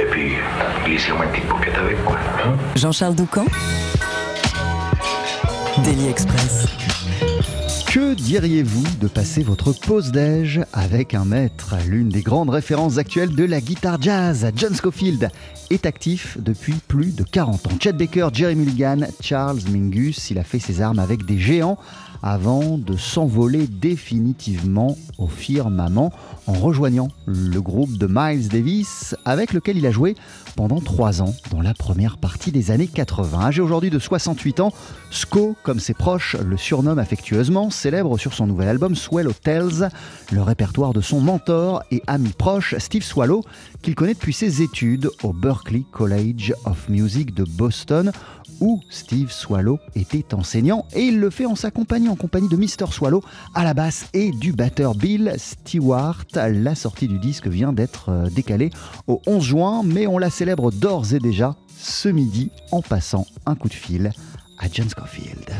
Et puis, glissez-moi une petite avec, quoi. hein. Jean-Charles Doucan Daily Express. Que diriez-vous de passer votre pause déj avec un maître L'une des grandes références actuelles de la guitare jazz, John Scofield, est actif depuis plus de 40 ans. Chet Baker, Jerry Mulligan, Charles Mingus, il a fait ses armes avec des géants avant de s'envoler définitivement au firmament en rejoignant le groupe de Miles Davis avec lequel il a joué pendant trois ans dans la première partie des années 80. Âgé aujourd'hui de 68 ans, Sco, comme ses proches le surnomment affectueusement, célèbre sur son nouvel album Swallow Tales le répertoire de son mentor et ami proche Steve Swallow qu'il connaît depuis ses études au Berklee College of Music de Boston où Steve Swallow était enseignant et il le fait en sa compagnie, en compagnie de Mr. Swallow à la basse et du batteur Bill Stewart. La sortie du disque vient d'être euh, décalée au 11 juin, mais on la célèbre d'ores et déjà ce midi en passant un coup de fil à John Scofield.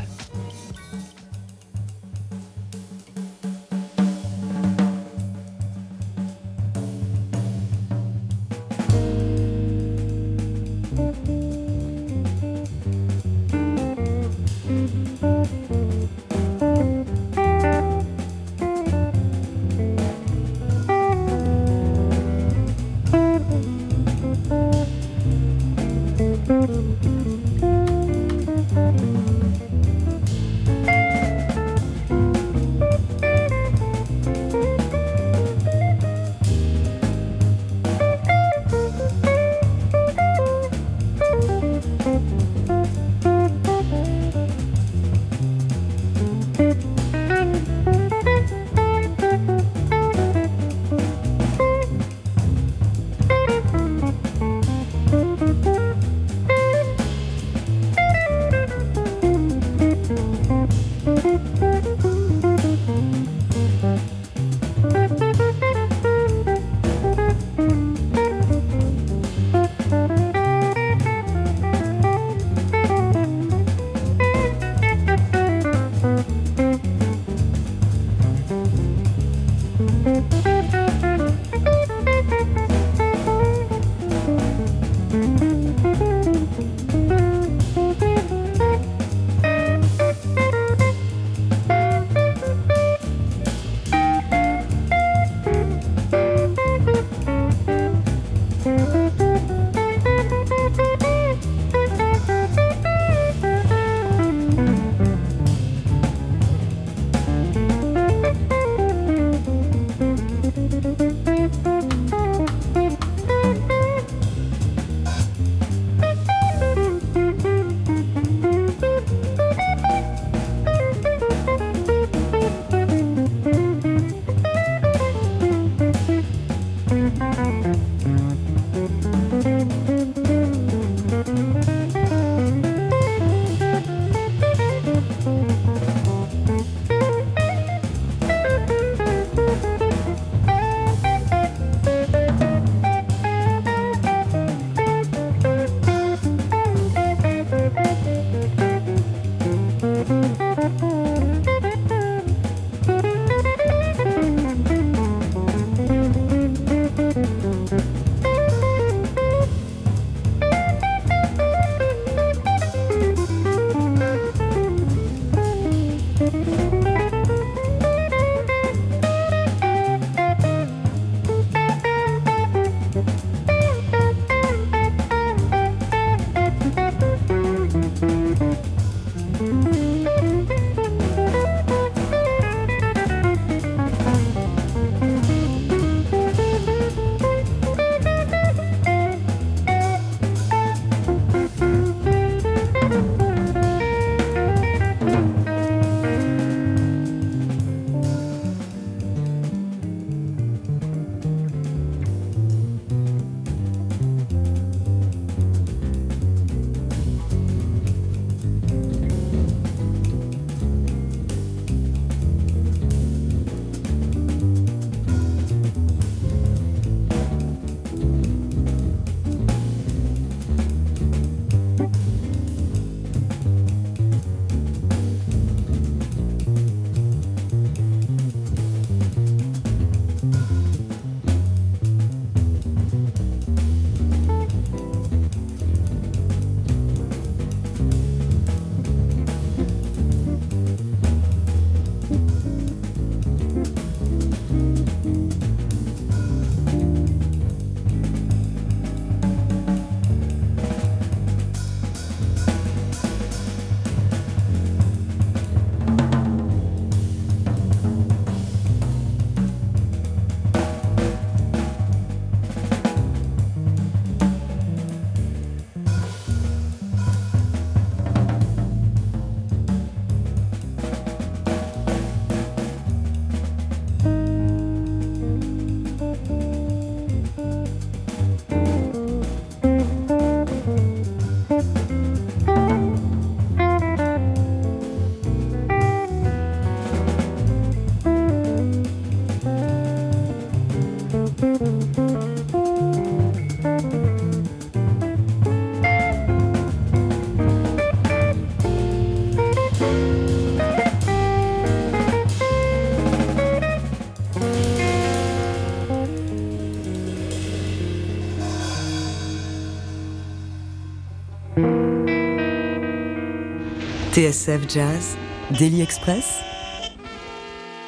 TSF Jazz, Daily Express,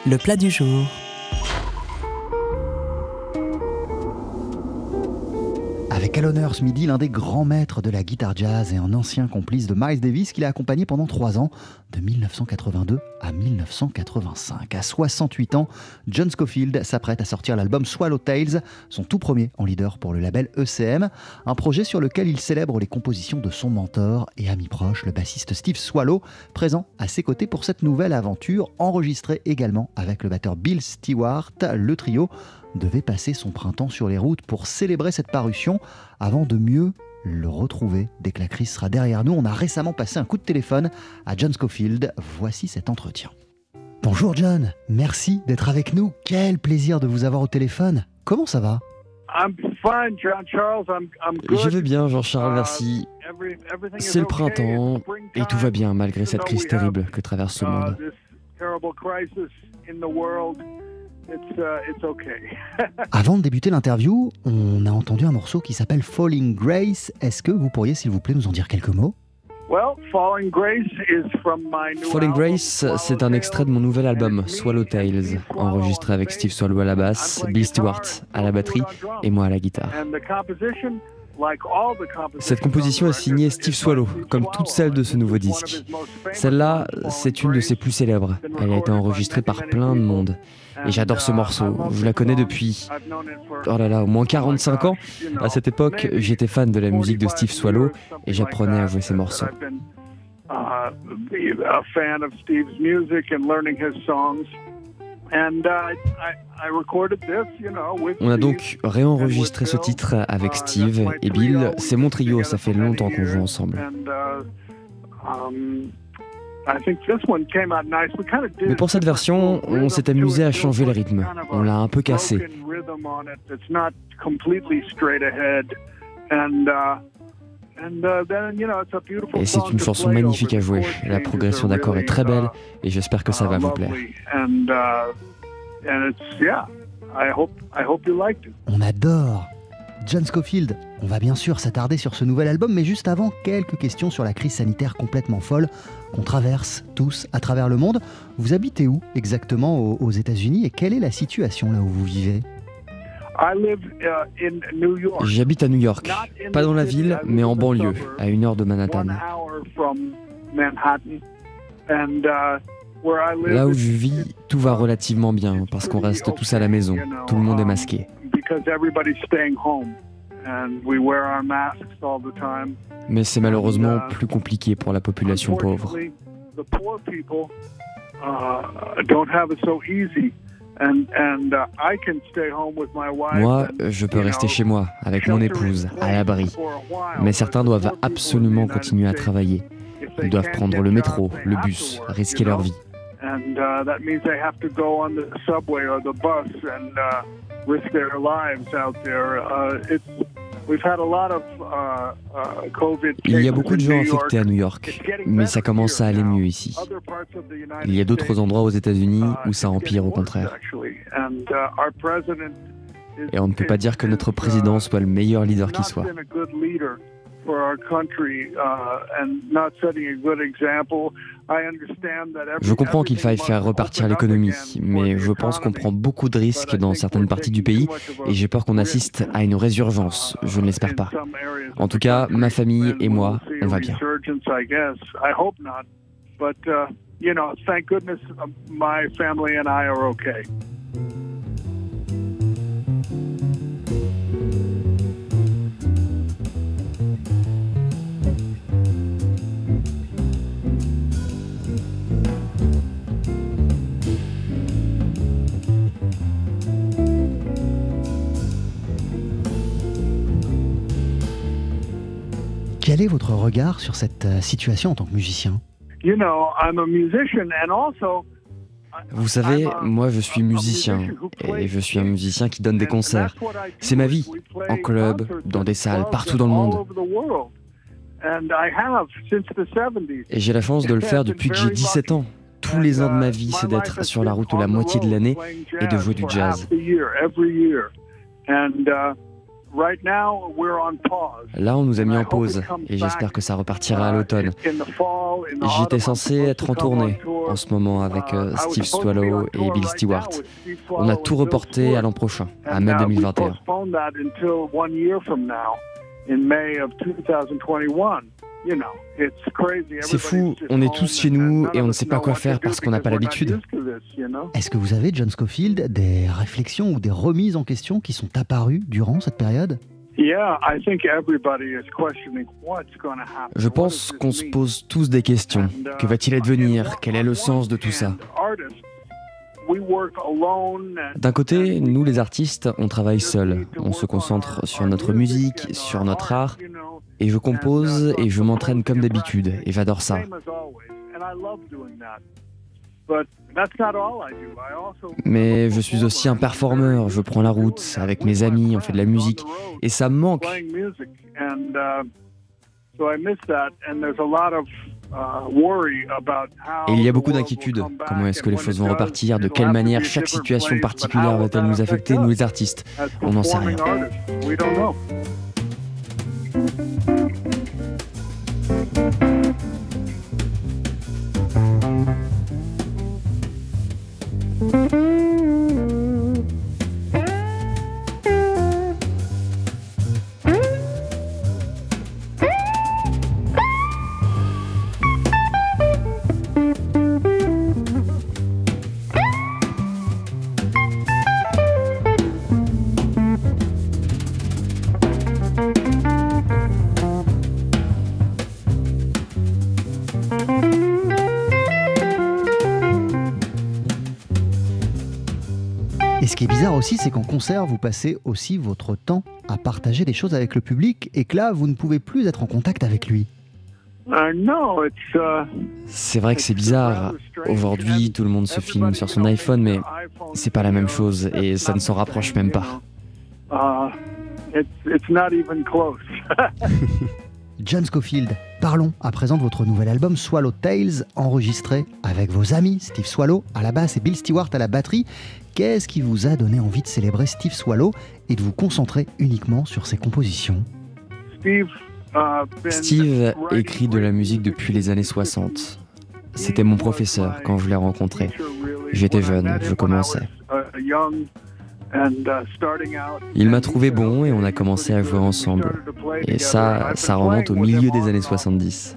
le plat du jour. Midi l'un des grands maîtres de la guitare jazz et un ancien complice de Miles Davis qu'il a accompagné pendant trois ans, de 1982 à 1985. À 68 ans, John Scofield s'apprête à sortir l'album Swallow Tales, son tout premier en leader pour le label ECM, un projet sur lequel il célèbre les compositions de son mentor et ami proche, le bassiste Steve Swallow, présent à ses côtés pour cette nouvelle aventure, enregistrée également avec le batteur Bill Stewart, le trio devait passer son printemps sur les routes pour célébrer cette parution avant de mieux le retrouver dès que la crise sera derrière nous. On a récemment passé un coup de téléphone à John Scofield. Voici cet entretien. Bonjour John, merci d'être avec nous. Quel plaisir de vous avoir au téléphone. Comment ça va? Je vais bien, Jean-Charles, merci. C'est le printemps et tout va bien malgré cette crise terrible que traverse le monde. Uh, Avant de débuter l'interview, on a entendu un morceau qui s'appelle Falling Grace. Est-ce que vous pourriez, s'il vous plaît, nous en dire quelques mots? Falling Grace, c'est un extrait de mon nouvel album Swallow Tales, enregistré avec Steve Swallow à la basse, Bill Stewart à la batterie et moi à la guitare. Cette composition est signée Steve Swallow, comme toutes celles de ce nouveau disque. Celle-là, c'est une de ses plus célèbres. Elle a été enregistrée par plein de monde. Et j'adore ce morceau. Je la connais depuis, oh là là, au moins 45 ans. À cette époque, j'étais fan de la musique de Steve Swallow et j'apprenais à jouer ces morceaux. On a donc réenregistré ce titre avec Steve et Bill. C'est mon trio, ça fait longtemps qu'on joue ensemble. Mais pour cette version, on s'est amusé à changer le rythme. On l'a un peu cassé. Et c'est une chanson magnifique à jouer. La progression d'accord est très belle et j'espère que ça va vous plaire. On adore John Scofield, on va bien sûr s'attarder sur ce nouvel album, mais juste avant, quelques questions sur la crise sanitaire complètement folle qu'on traverse tous à travers le monde. Vous habitez où exactement aux, États-Unis et quelle est la situation là où vous vivez? uh, J'habite à New York, pas dans la ville, mais en banlieue, à une heure de Manhattan. Uh, là où je vis, tout va relativement bien parce qu'on reste tous à la maison, tout le monde est masqué. Mais c'est malheureusement uh, plus compliqué pour la population pauvre. Moi, je peux rester chez moi avec mon épouse, à l'abri. Mais certains doivent absolument continuer à travailler. Ils doivent prendre le métro, le bus, risquer leur vie. Il y a beaucoup de gens infectés à New York, mais ça commence à aller mieux ici. Il y a d'autres endroits aux États-Unis uh, où ça empire au contraire. Uh, Et on ne peut pas dire que notre président soit le meilleur leader qui soit. Je comprends qu'il faille faire repartir l'économie, mais je pense qu'on prend beaucoup de risques dans certaines parties du pays et j'ai peur qu'on assiste à une résurgence. Je ne l'espère pas. En tout cas, ma famille et moi, on va bien. Quel est votre regard sur cette euh, situation en tant que musicien? Vous savez, moi je suis musicien et je suis un musicien qui donne des concerts. C'est ma vie, en club, dans des salles, partout dans le monde. Et j'ai la chance de le faire depuis que j'ai 17 ans. Tous les ans de ma vie, c'est d'être sur la route la moitié de l'année et de jouer du jazz. Là, on nous a mis en pause et j'espère que ça repartira à l'automne. J'étais censé être en tournée en ce moment avec euh, Steve Swallow et Bill Stewart. On a tout reporté à l'an prochain, à mai 2021. C'est fou, on est tous chez nous et on ne sait pas quoi faire parce qu'on n'a pas l'habitude. Est-ce que vous avez, John Scofield, des réflexions ou des remises en question qui sont apparues durant cette période? Je pense qu'on se pose tous des questions. Que va-t-il advenir Quel est le sens de tout ça? D'un côté, nous les artistes, on travaille seuls. On se concentre sur notre musique, sur notre art, et je compose et je m'entraîne comme d'habitude, et j'adore ça. Mais je suis aussi un performeur, je prends la route avec mes amis, on fait de la musique, et ça me manque. Et il y a beaucoup d'inquiétudes. Comment est-ce que les choses vont repartir De quelle manière chaque situation particulière va-t-elle nous affecter, nous les artistes? On n'en sait rien. Aussi, c'est qu'en concert, vous passez aussi votre temps à partager des choses avec le public et que là, vous ne pouvez plus être en contact avec lui. C'est vrai que c'est bizarre. Aujourd'hui, tout le monde se filme sur son iPhone, mais c'est pas la même chose et ça ne s'en rapproche même pas. John Scofield, parlons à présent de votre nouvel album Swallow Tales, enregistré avec vos amis Steve Swallow à la basse et Bill Stewart à la batterie. Qu'est-ce qui vous a donné envie de célébrer Steve Swallow et de vous concentrer uniquement sur ses compositions? Steve écrit de la musique depuis les années 60. C'était mon professeur quand je l'ai rencontré. J'étais jeune, je commençais. Il m'a trouvé bon et on a commencé à jouer ensemble. Et ça, ça remonte au milieu des années 70.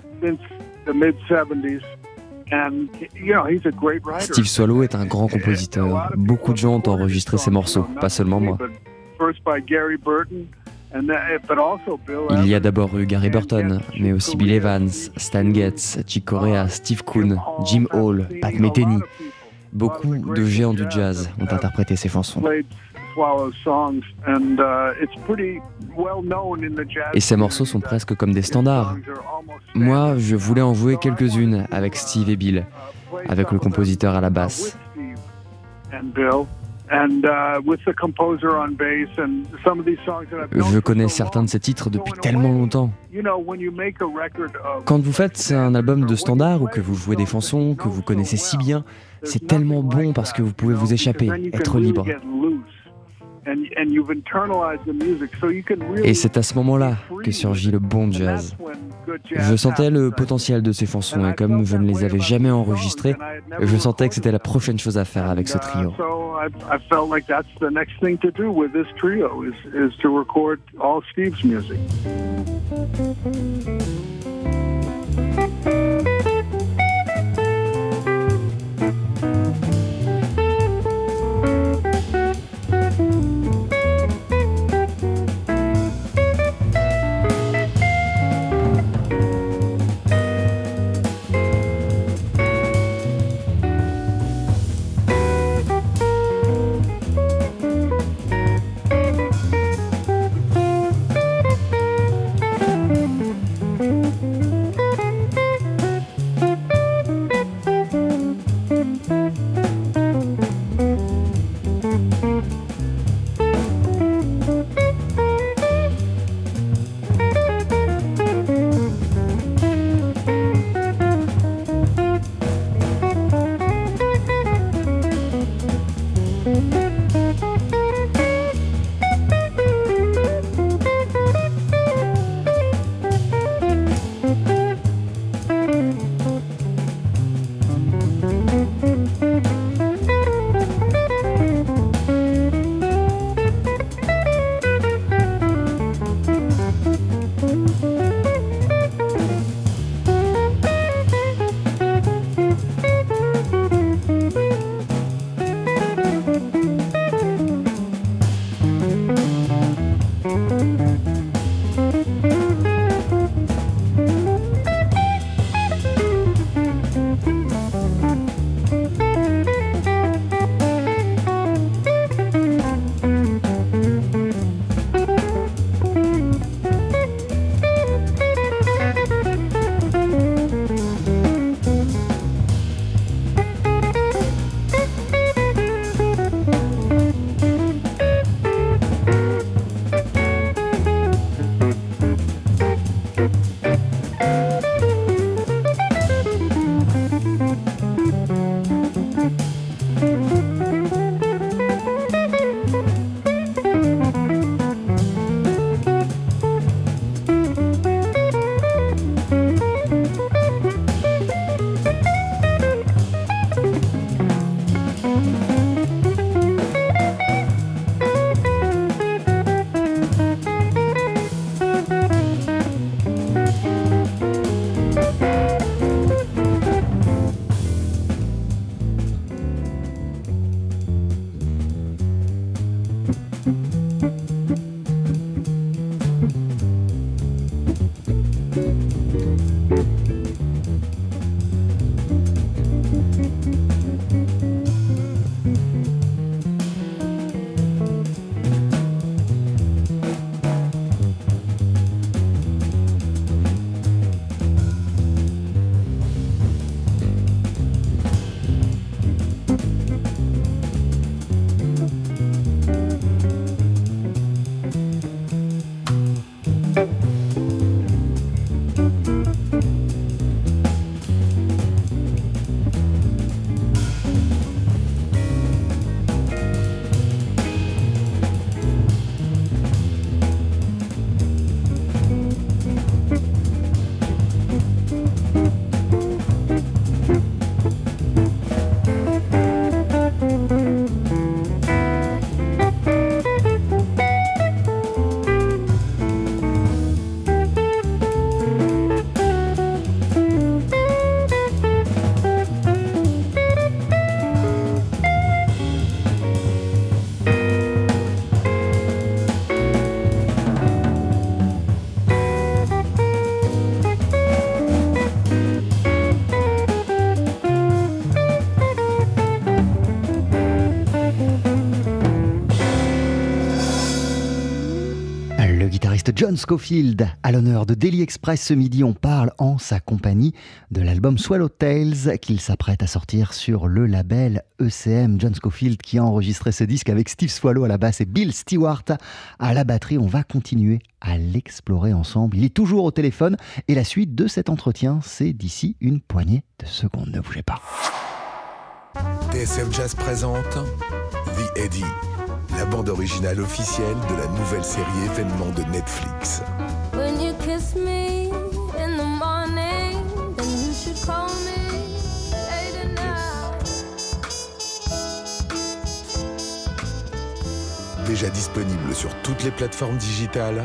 Steve Swallow est un grand compositeur. Beaucoup de gens ont enregistré ses morceaux, pas seulement moi. Il y a d'abord eu Gary Burton, mais aussi Bill Evans, Stan Getz, Chick Corea, Steve Kuhn, Jim Hall, Pat Metheny. Beaucoup de géants du jazz ont interprété ces chansons. Et ces morceaux sont presque comme des standards. Moi, je voulais en jouer quelques-unes avec Steve et Bill, avec le compositeur à la basse. Je connais certains de ces titres depuis tellement longtemps. Quand vous faites un album de standard ou que vous jouez des chansons que vous connaissez si bien, c'est tellement bon parce que vous pouvez vous échapper, être libre. Et c'est à ce moment-là que surgit le bon jazz. Je sentais le potentiel de ces chansons et comme je ne les avais jamais enregistrées, je sentais que c'était la prochaine chose à faire avec ce trio. John Scofield. À l'honneur de Daily Express ce midi, on parle en sa compagnie de l'album Swallow Tales qu'il s'apprête à sortir sur le label ECM. John Scofield qui a enregistré ce disque avec Steve Swallow à la basse et Bill Stewart à la batterie. On va continuer à l'explorer ensemble. Il est toujours au téléphone et la suite de cet entretien, c'est d'ici une poignée de secondes. Ne bougez pas. TSF Jazz présente The Eddie la bande originale officielle de la nouvelle série événement de Netflix. Déjà disponible sur toutes les plateformes digitales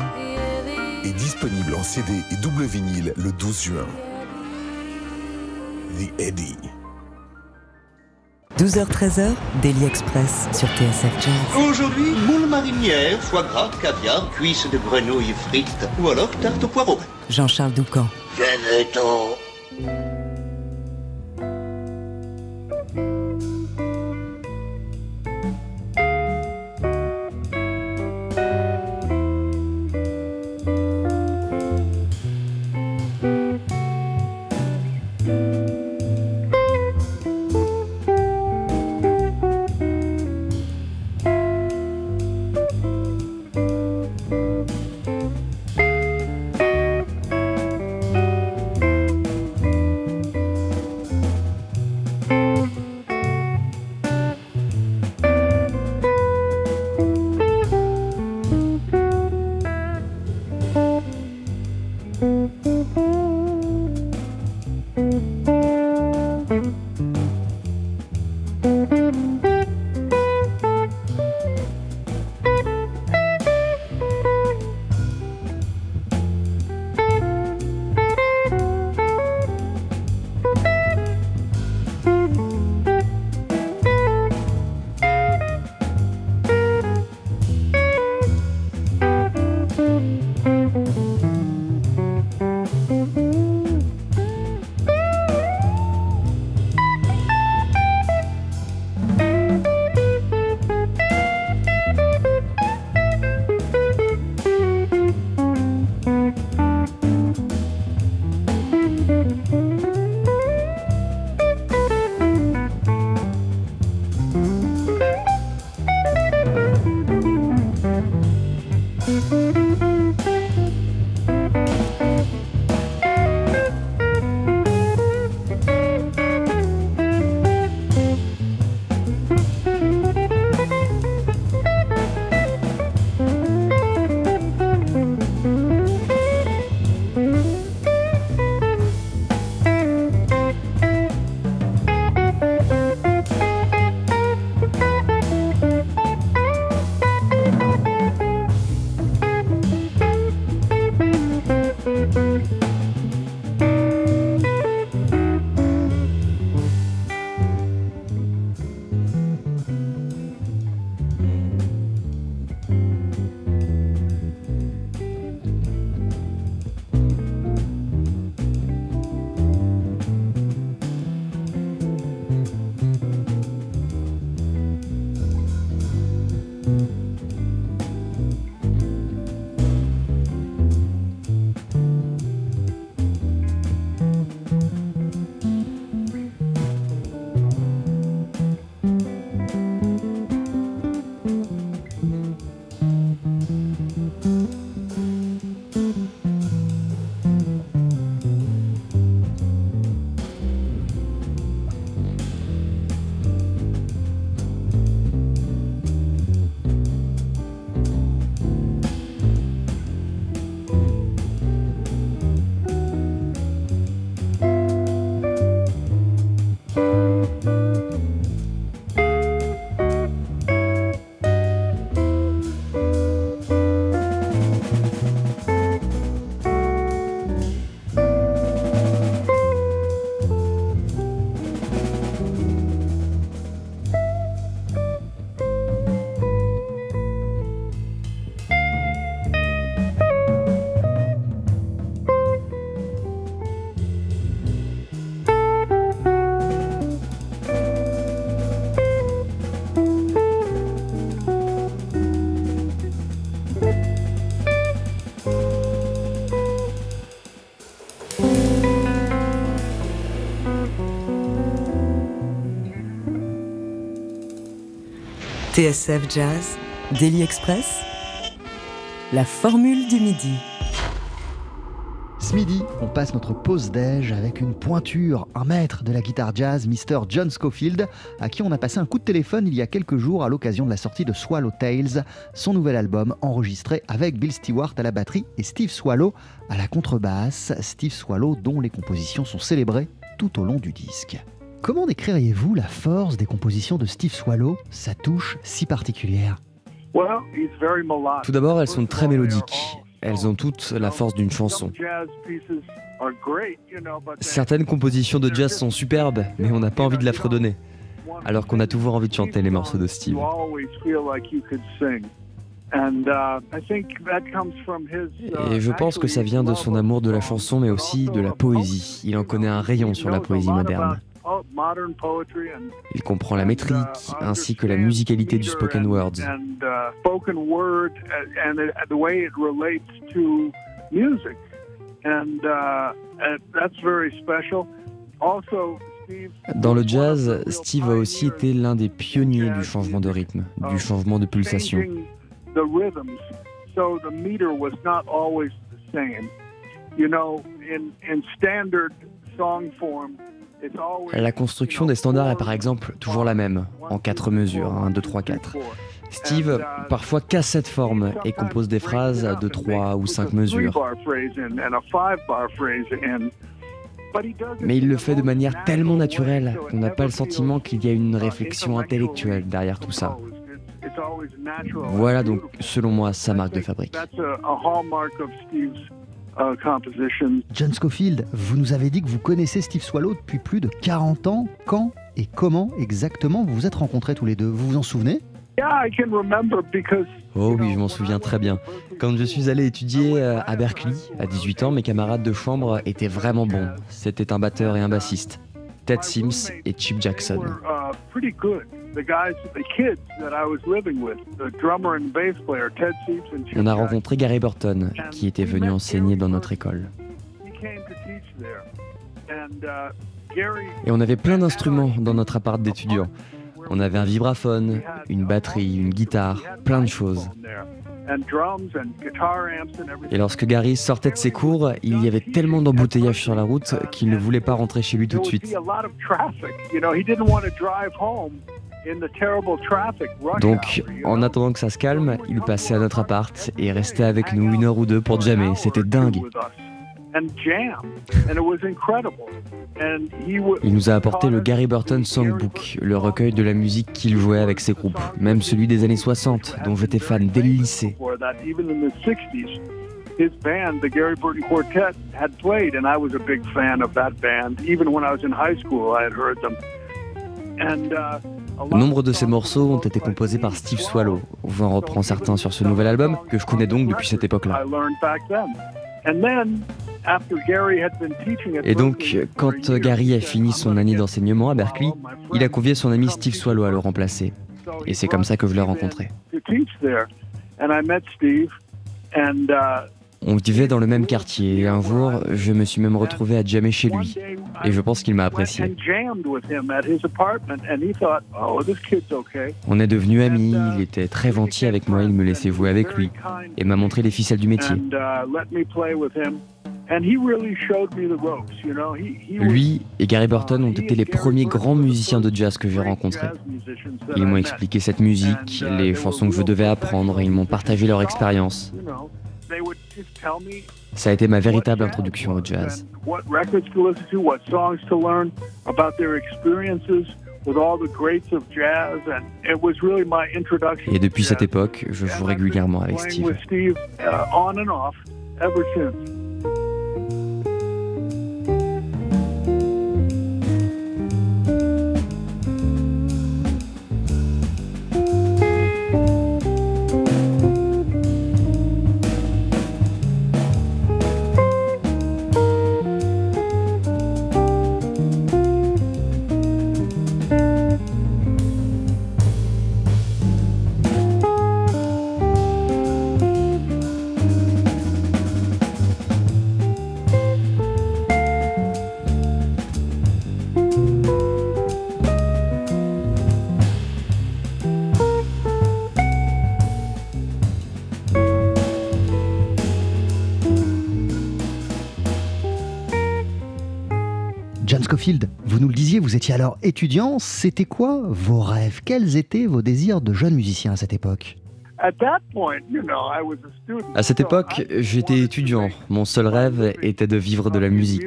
et disponible en CD et double vinyle le 12 juin. The Eddie. 12h-13h, Daily Express sur TSF Jazz. Aujourd'hui, moule marinière, foie gras, caviar, cuisses de grenouille frites ou alors tarte au poireau. Jean-Charles Doucan. Venez-t'en. TSF Jazz, Daily Express, la formule du midi. Ce midi, on passe notre pause déj avec une pointure, un maître de la guitare jazz, Mr. John Scofield, à qui on a passé un coup de téléphone il y a quelques jours à l'occasion de la sortie de Swallow Tales, son nouvel album enregistré avec Bill Stewart à la batterie et Steve Swallow à la contrebasse. Steve Swallow dont les compositions sont célébrées tout au long du disque. Comment décririez-vous la force des compositions de Steve Swallow, sa touche si particulière? Tout d'abord, elles sont très mélodiques. Elles ont toutes la force d'une chanson. Certaines compositions de jazz sont superbes, mais on n'a pas envie de la fredonner. Alors qu'on a toujours envie de chanter les morceaux de Steve. Et je pense que ça vient de son amour de la chanson, mais aussi de la poésie. Il en connaît un rayon sur la poésie moderne. Il comprend la métrique ainsi que la musicalité du spoken word. Dans le jazz, Steve a aussi été l'un des pionniers du changement de rythme, du changement de pulsation. La construction des standards est par exemple toujours la même, en quatre mesures, 1, 2, 3, 4. Steve parfois casse cette forme et compose des phrases de 3 ou 5 mesures. Mais il le fait de manière tellement naturelle qu'on n'a pas le sentiment qu'il y a une réflexion intellectuelle derrière tout ça. Voilà donc, selon moi, sa marque de fabrique. John Scofield, vous nous avez dit que vous connaissez Steve Swallow depuis plus de 40 ans. Quand et comment exactement vous vous êtes rencontrés tous les deux? Vous vous en souvenez? Oh oui, je m'en souviens très bien. Quand je suis allé étudier euh, à Berkeley, à 18 ans, mes camarades de chambre étaient vraiment bons. C'était un batteur et un bassiste. Ted Sims et Chip Jackson. On a rencontré Gary Burton, qui était venu enseigner dans notre école. Uh, et on avait plein d'instruments dans notre appart d'étudiants. On avait un vibraphone, une batterie, une guitare, plein de choses. Et lorsque Gary sortait de ses cours, il y avait tellement d'embouteillages sur la route qu'il ne voulait pas rentrer chez lui tout de suite. Donc, en attendant que ça se calme, il passait à notre appart et restait avec nous une heure ou deux pour jammer. C'était dingue. Il nous a apporté le Gary Burton Songbook, le recueil de la musique qu'il jouait avec ses groupes, même celui des années 60, dont j'étais fan dès le lycée. His Nombre de ces morceaux ont été composés par Steve Swallow. On reprend certains sur ce nouvel album, que je connais donc depuis cette époque-là. Et donc, quand Gary a fini son année d'enseignement à Berkeley, il a convié son ami Steve Swallow à le remplacer. Et c'est comme ça que je l'ai rencontré. On vivait dans le même quartier et un jour, je me suis même retrouvé à jammer chez lui. Et je pense qu'il m'a apprécié. On est devenus amis, il était très gentil avec moi, il me laissait jouer avec lui et m'a montré les ficelles du métier. Lui et Gary Burton ont été les premiers grands musiciens de jazz que j'ai rencontrés. Ils m'ont expliqué cette musique, les chansons que je devais apprendre, ils m'ont partagé leur expérience. Ça a été ma véritable introduction au jazz. Et depuis cette époque, je joue régulièrement avec Steve. Alors étudiant. C'était quoi vos rêves? Quels étaient vos désirs de jeune musicien à cette époque? À cette époque, j'étais étudiant. Mon seul rêve était de vivre de la musique.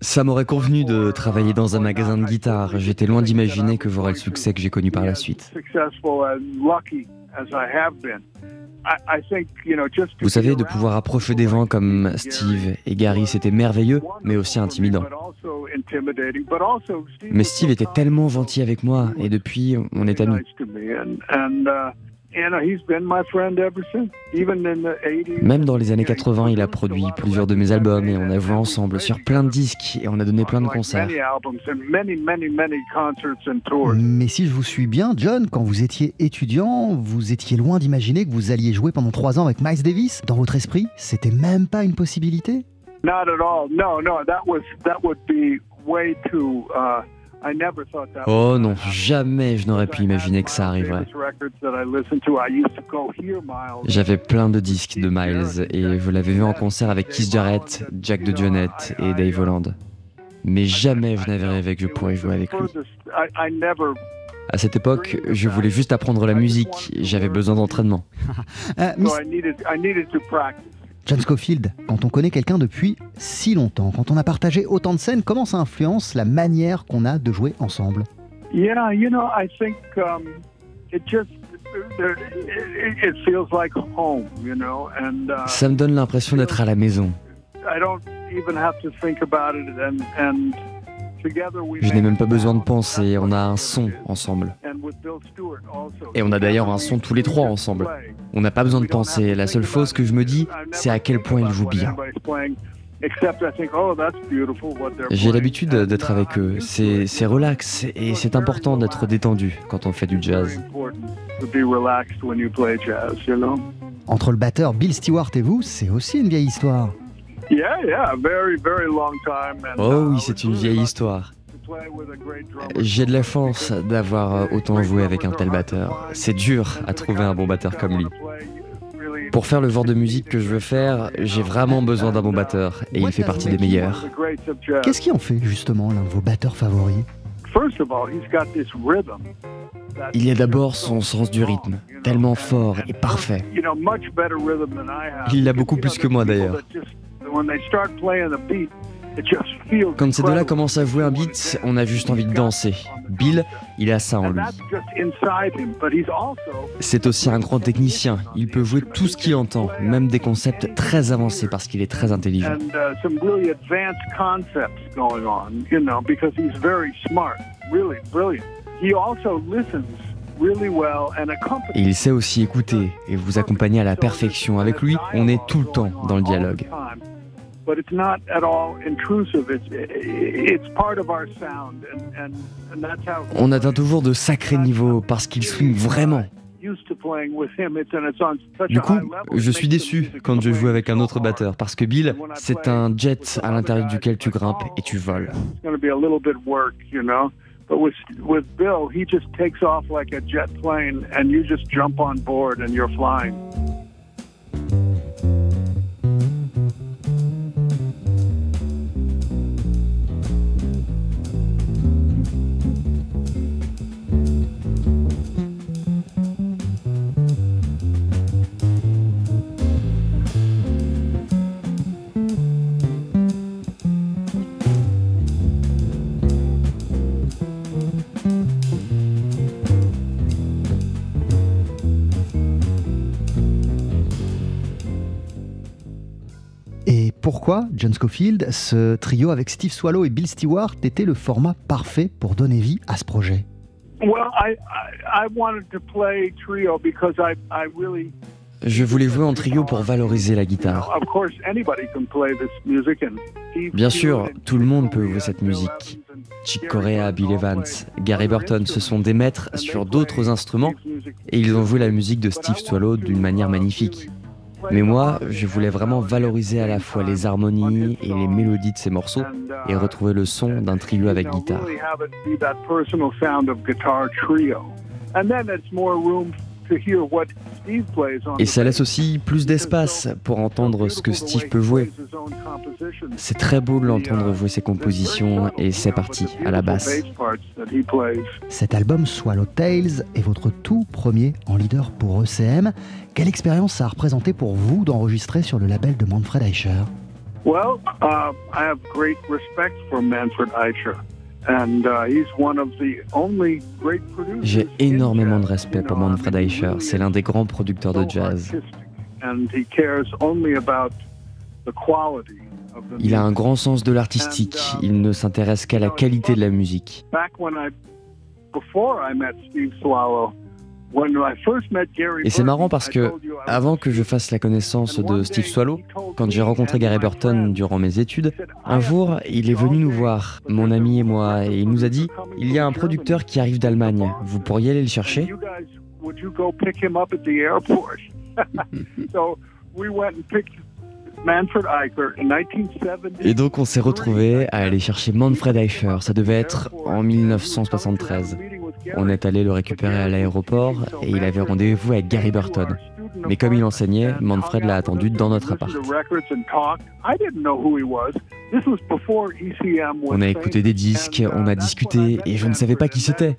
Ça m'aurait convenu de travailler dans un magasin de guitare. J'étais loin d'imaginer que j'aurais le succès que j'ai connu par la suite. Vous savez, de pouvoir approcher des gens comme Steve et Gary, c'était merveilleux, mais aussi intimidant. Mais Steve était tellement gentil avec moi, et depuis, on est amis. Même dans les années 80, il a produit plusieurs de mes albums et on a joué ensemble sur plein de disques et on a donné plein de concerts. Mais si je vous suis bien, John, quand vous étiez étudiant, vous étiez loin d'imaginer que vous alliez jouer pendant trois ans avec Miles Davis. Dans votre esprit, c'était même pas une possibilité? Not at all. No, no, that was that would be way too. Uh, Oh non, jamais je n'aurais pu imaginer que ça arriverait. J'avais plein de disques de Miles et je l'avais vu en concert avec Keith Jarrett, Jack de Jonette et Dave Holland. Mais jamais je n'avais rêvé que je pourrais jouer avec lui. À cette époque, je voulais juste apprendre la musique, j'avais besoin d'entraînement. Euh, John Scofield, quand on connaît quelqu'un depuis si longtemps, quand on a partagé autant de scènes, comment ça influence la manière qu'on a de jouer ensemble? Yeah, you know, I think um, it just it feels like home, you know, and uh, ça me donne l'impression d'être à la maison. I don't even have to think about it, and and je n'ai même pas besoin de penser, on a un son ensemble. Et on a d'ailleurs un son tous les trois ensemble. On n'a pas besoin de penser, la seule chose que je me dis, c'est à quel point il joue bien. J'ai l'habitude d'être avec eux, c'est relax et c'est important d'être détendu quand on fait du jazz. Entre le batteur Bill Stewart et vous, c'est aussi une vieille histoire. Oh oui, c'est une vieille histoire. J'ai de la chance d'avoir autant joué avec un tel batteur. C'est dur à trouver un bon batteur comme lui. Pour faire le genre de musique que je veux faire, j'ai vraiment besoin d'un bon batteur et il fait partie des meilleurs. Qu'est-ce qui en fait justement l'un de vos batteurs favoris? Il y a d'abord son sens du rythme, tellement fort et parfait. Il l'a beaucoup plus que moi d'ailleurs. Quand ces deux-là commencent à jouer un beat, on a juste envie de danser. Bill, il a ça en lui. C'est aussi un grand technicien. Il peut jouer tout ce qu'il entend, même des concepts très avancés parce qu'il est très intelligent. Et il sait aussi écouter et vous accompagner à la perfection. Avec lui, on est tout le temps dans le dialogue. On atteint toujours de sacrés niveaux parce qu'il swing vraiment. Du coup, je suis déçu quand je joue avec un autre batteur parce que Bill, c'est un jet à l'intérieur duquel tu grimpes et tu voles. But with, with Bill, he just takes off like a jet plane and you just jump on board and you're flying. Pourquoi, John Scofield, ce trio avec Steve Swallow et Bill Stewart était le format parfait pour donner vie à ce projet? Je voulais jouer en trio pour valoriser la guitare. Bien sûr, tout le monde peut jouer cette musique. Chick Corea, Bill Evans, Gary Burton, ce sont des maîtres sur d'autres instruments et ils ont joué la musique de Steve Swallow d'une manière magnifique. Mais moi, je voulais vraiment valoriser à la fois les harmonies et les mélodies de ces morceaux et retrouver le son d'un trio avec guitare. Et ça laisse aussi plus d'espace pour entendre ce que Steve peut jouer. C'est très beau de l'entendre jouer ses compositions et ses parties à la basse. Cet album Swallowtails est votre tout premier en leader pour ECM. Quelle expérience ça a représenté pour vous d'enregistrer sur le label de Manfred Eicher? Well, uh, I have great respect for Manfred Eicher, and uh, he's one of the only great producers. J'ai énormément de respect pour Manfred Eicher. C'est l'un des grands producteurs de jazz. artistic, And he cares only about the quality of the Il a un grand sens de l'artistique. Il ne s'intéresse qu'à la qualité de la musique. Et c'est marrant parce que, avant que je fasse la connaissance de Steve Swallow, quand j'ai rencontré Gary Burton durant mes études, un jour, il est venu nous voir, mon ami et moi, et il nous a dit Il y a un producteur qui arrive d'Allemagne, vous pourriez aller le chercher You guys, would you go pick him up at the airport? so we went and picked Manfred Eicher in 1970. Et donc on s'est retrouvés à aller chercher Manfred Eicher, ça devait être en 1973. On est allé le récupérer à l'aéroport et il avait rendez-vous avec Gary Burton. Mais comme il enseignait, Manfred l'a attendu dans notre appart. On a écouté des disques, on a discuté et je ne savais pas qui c'était.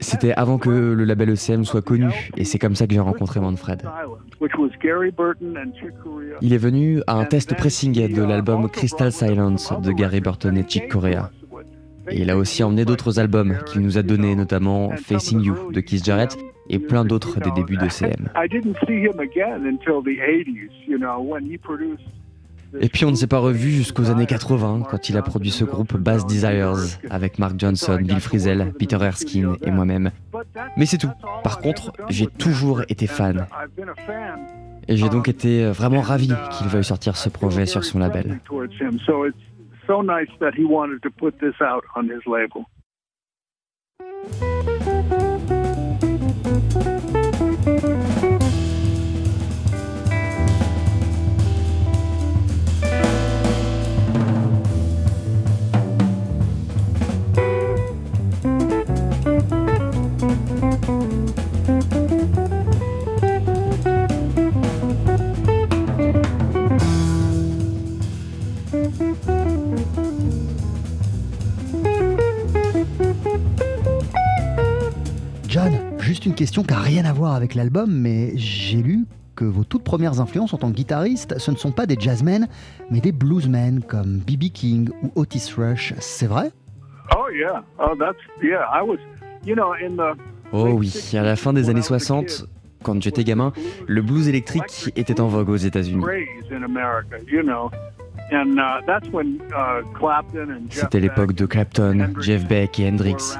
C'était avant que le label ECM soit connu et c'est comme ça que j'ai rencontré Manfred. Il est venu à un test pressing de l'album Crystal Silence de Gary Burton et Chick Corea. Et il a aussi emmené d'autres albums qu'il nous a donnés, notamment Facing You de Keith Jarrett et plein d'autres des débuts de CM. Et puis on ne s'est pas revu jusqu'aux années 80 quand il a produit ce groupe Bass Desires avec Mark Johnson, Bill Frisell, Peter Erskine et moi-même. Mais c'est tout. Par contre, j'ai toujours été fan. Et j'ai donc été vraiment ravi qu'il veuille sortir ce projet sur son label. So nice that he wanted to put this out on his label. John, juste une question qui n'a rien à voir avec l'album, mais j'ai lu que vos toutes premières influences en tant que guitariste, ce ne sont pas des jazzmen, mais des bluesmen comme B.B. King ou Otis Rush. C'est vrai? Oh yeah, oh that's yeah. I was, you know, in the Oh oui, à la fin des années 60, quand j'étais gamin, le blues électrique était en vogue aux États-Unis. Uh, that's when uh, C'était l'époque de Clapton, Jeff Beck et Hendrix.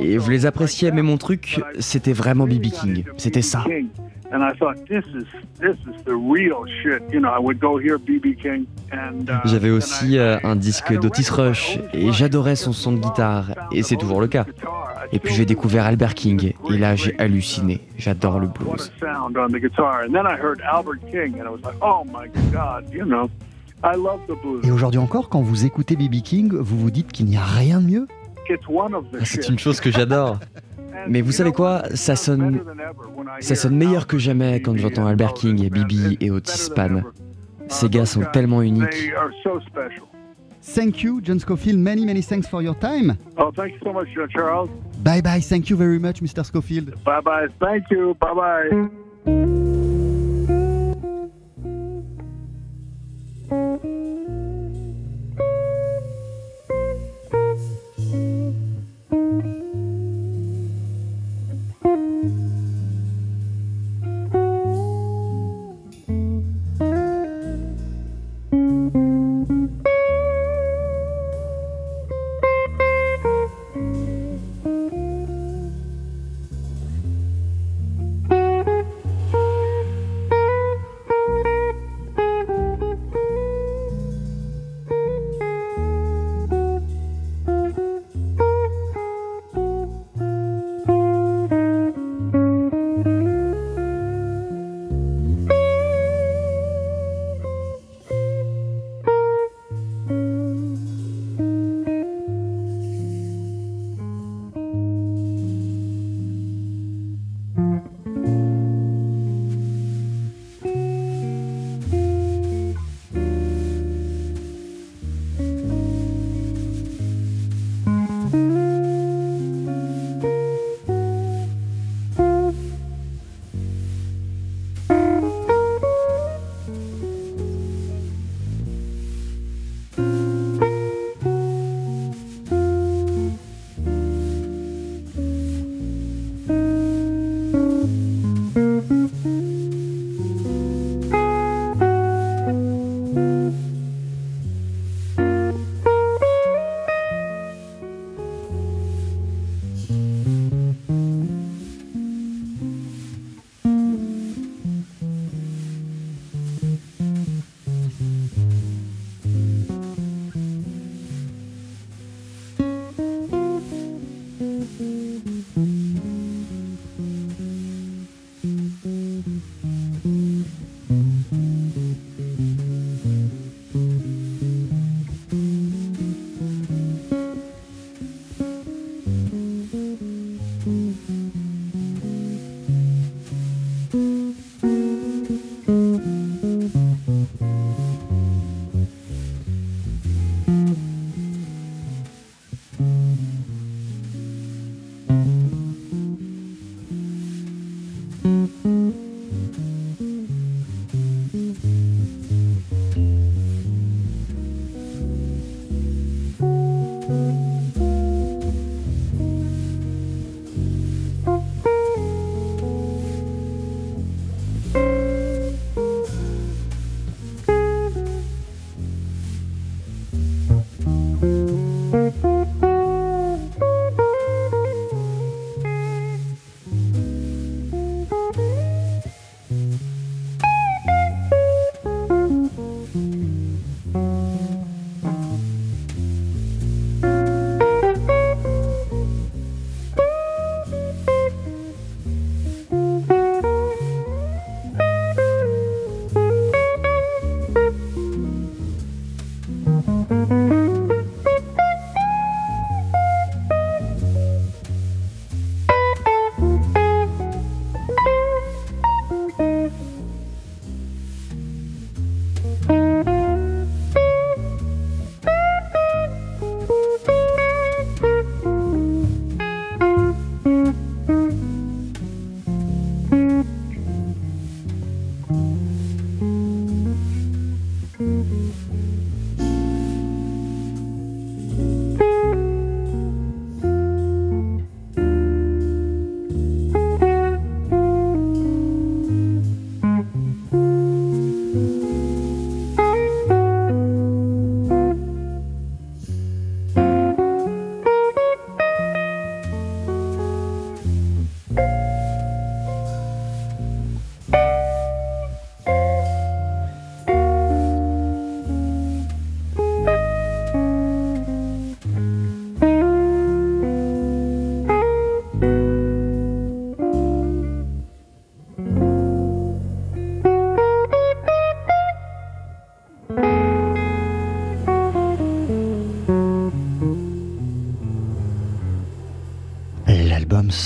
Et je les appréciais, mais mon truc, c'était vraiment B.B. King. C'était ça. King. And I thought this is this is the real shit. You know, I would go hear BB King and J'avais aussi euh, un disque d'Otis Rush et j'adorais son son de guitare, et c'est toujours le cas. Et puis j'ai découvert Albert King, et là j'ai halluciné. J'adore le blues. Et aujourd'hui encore, quand vous écoutez B.B. King, vous vous dites qu'il n'y a rien de mieux Ah, C'est une chose que j'adore. Mais vous savez quoi Ça sonne, ça sonne meilleur que jamais quand j'entends Albert King, Bibi et Otis Spann. Ces gars sont tellement uniques. Thank you, John Scofield. Many, many thanks for your time. Oh, thank you so much, uh, Charles. Bye bye. Thank you very much, Mr. Scofield. Bye bye. Thank you. Bye bye.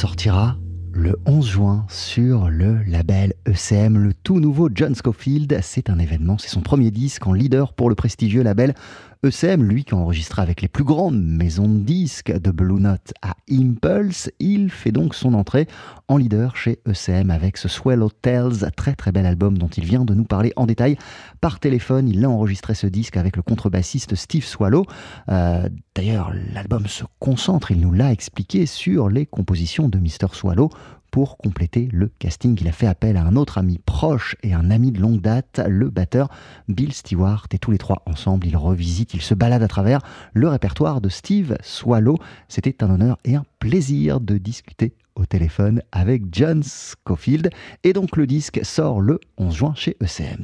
Sortira 11 juin sur le label ECM, le tout nouveau John Scofield. C'est un événement, c'est son premier disque en leader pour le prestigieux label ECM, lui qui a enregistré avec les plus grandes maisons de disques de Blue Note à Impulse. Il fait donc son entrée en leader chez ECM avec ce Swallow Tales, très très bel album dont il vient de nous parler en détail par téléphone. Il a enregistré ce disque avec le contrebassiste Steve Swallow. Euh, d'ailleurs, l'album se concentre, il nous l'a expliqué, sur les compositions de Mr. Swallow pour compléter le casting. Il a fait appel à un autre ami proche et un ami de longue date, le batteur Bill Stewart. Et tous les trois ensemble, ils revisitent, ils se baladent à travers le répertoire de Steve Swallow. C'était un honneur et un plaisir de discuter au téléphone avec John Scofield. Et donc le disque sort le 11 juin chez ECM.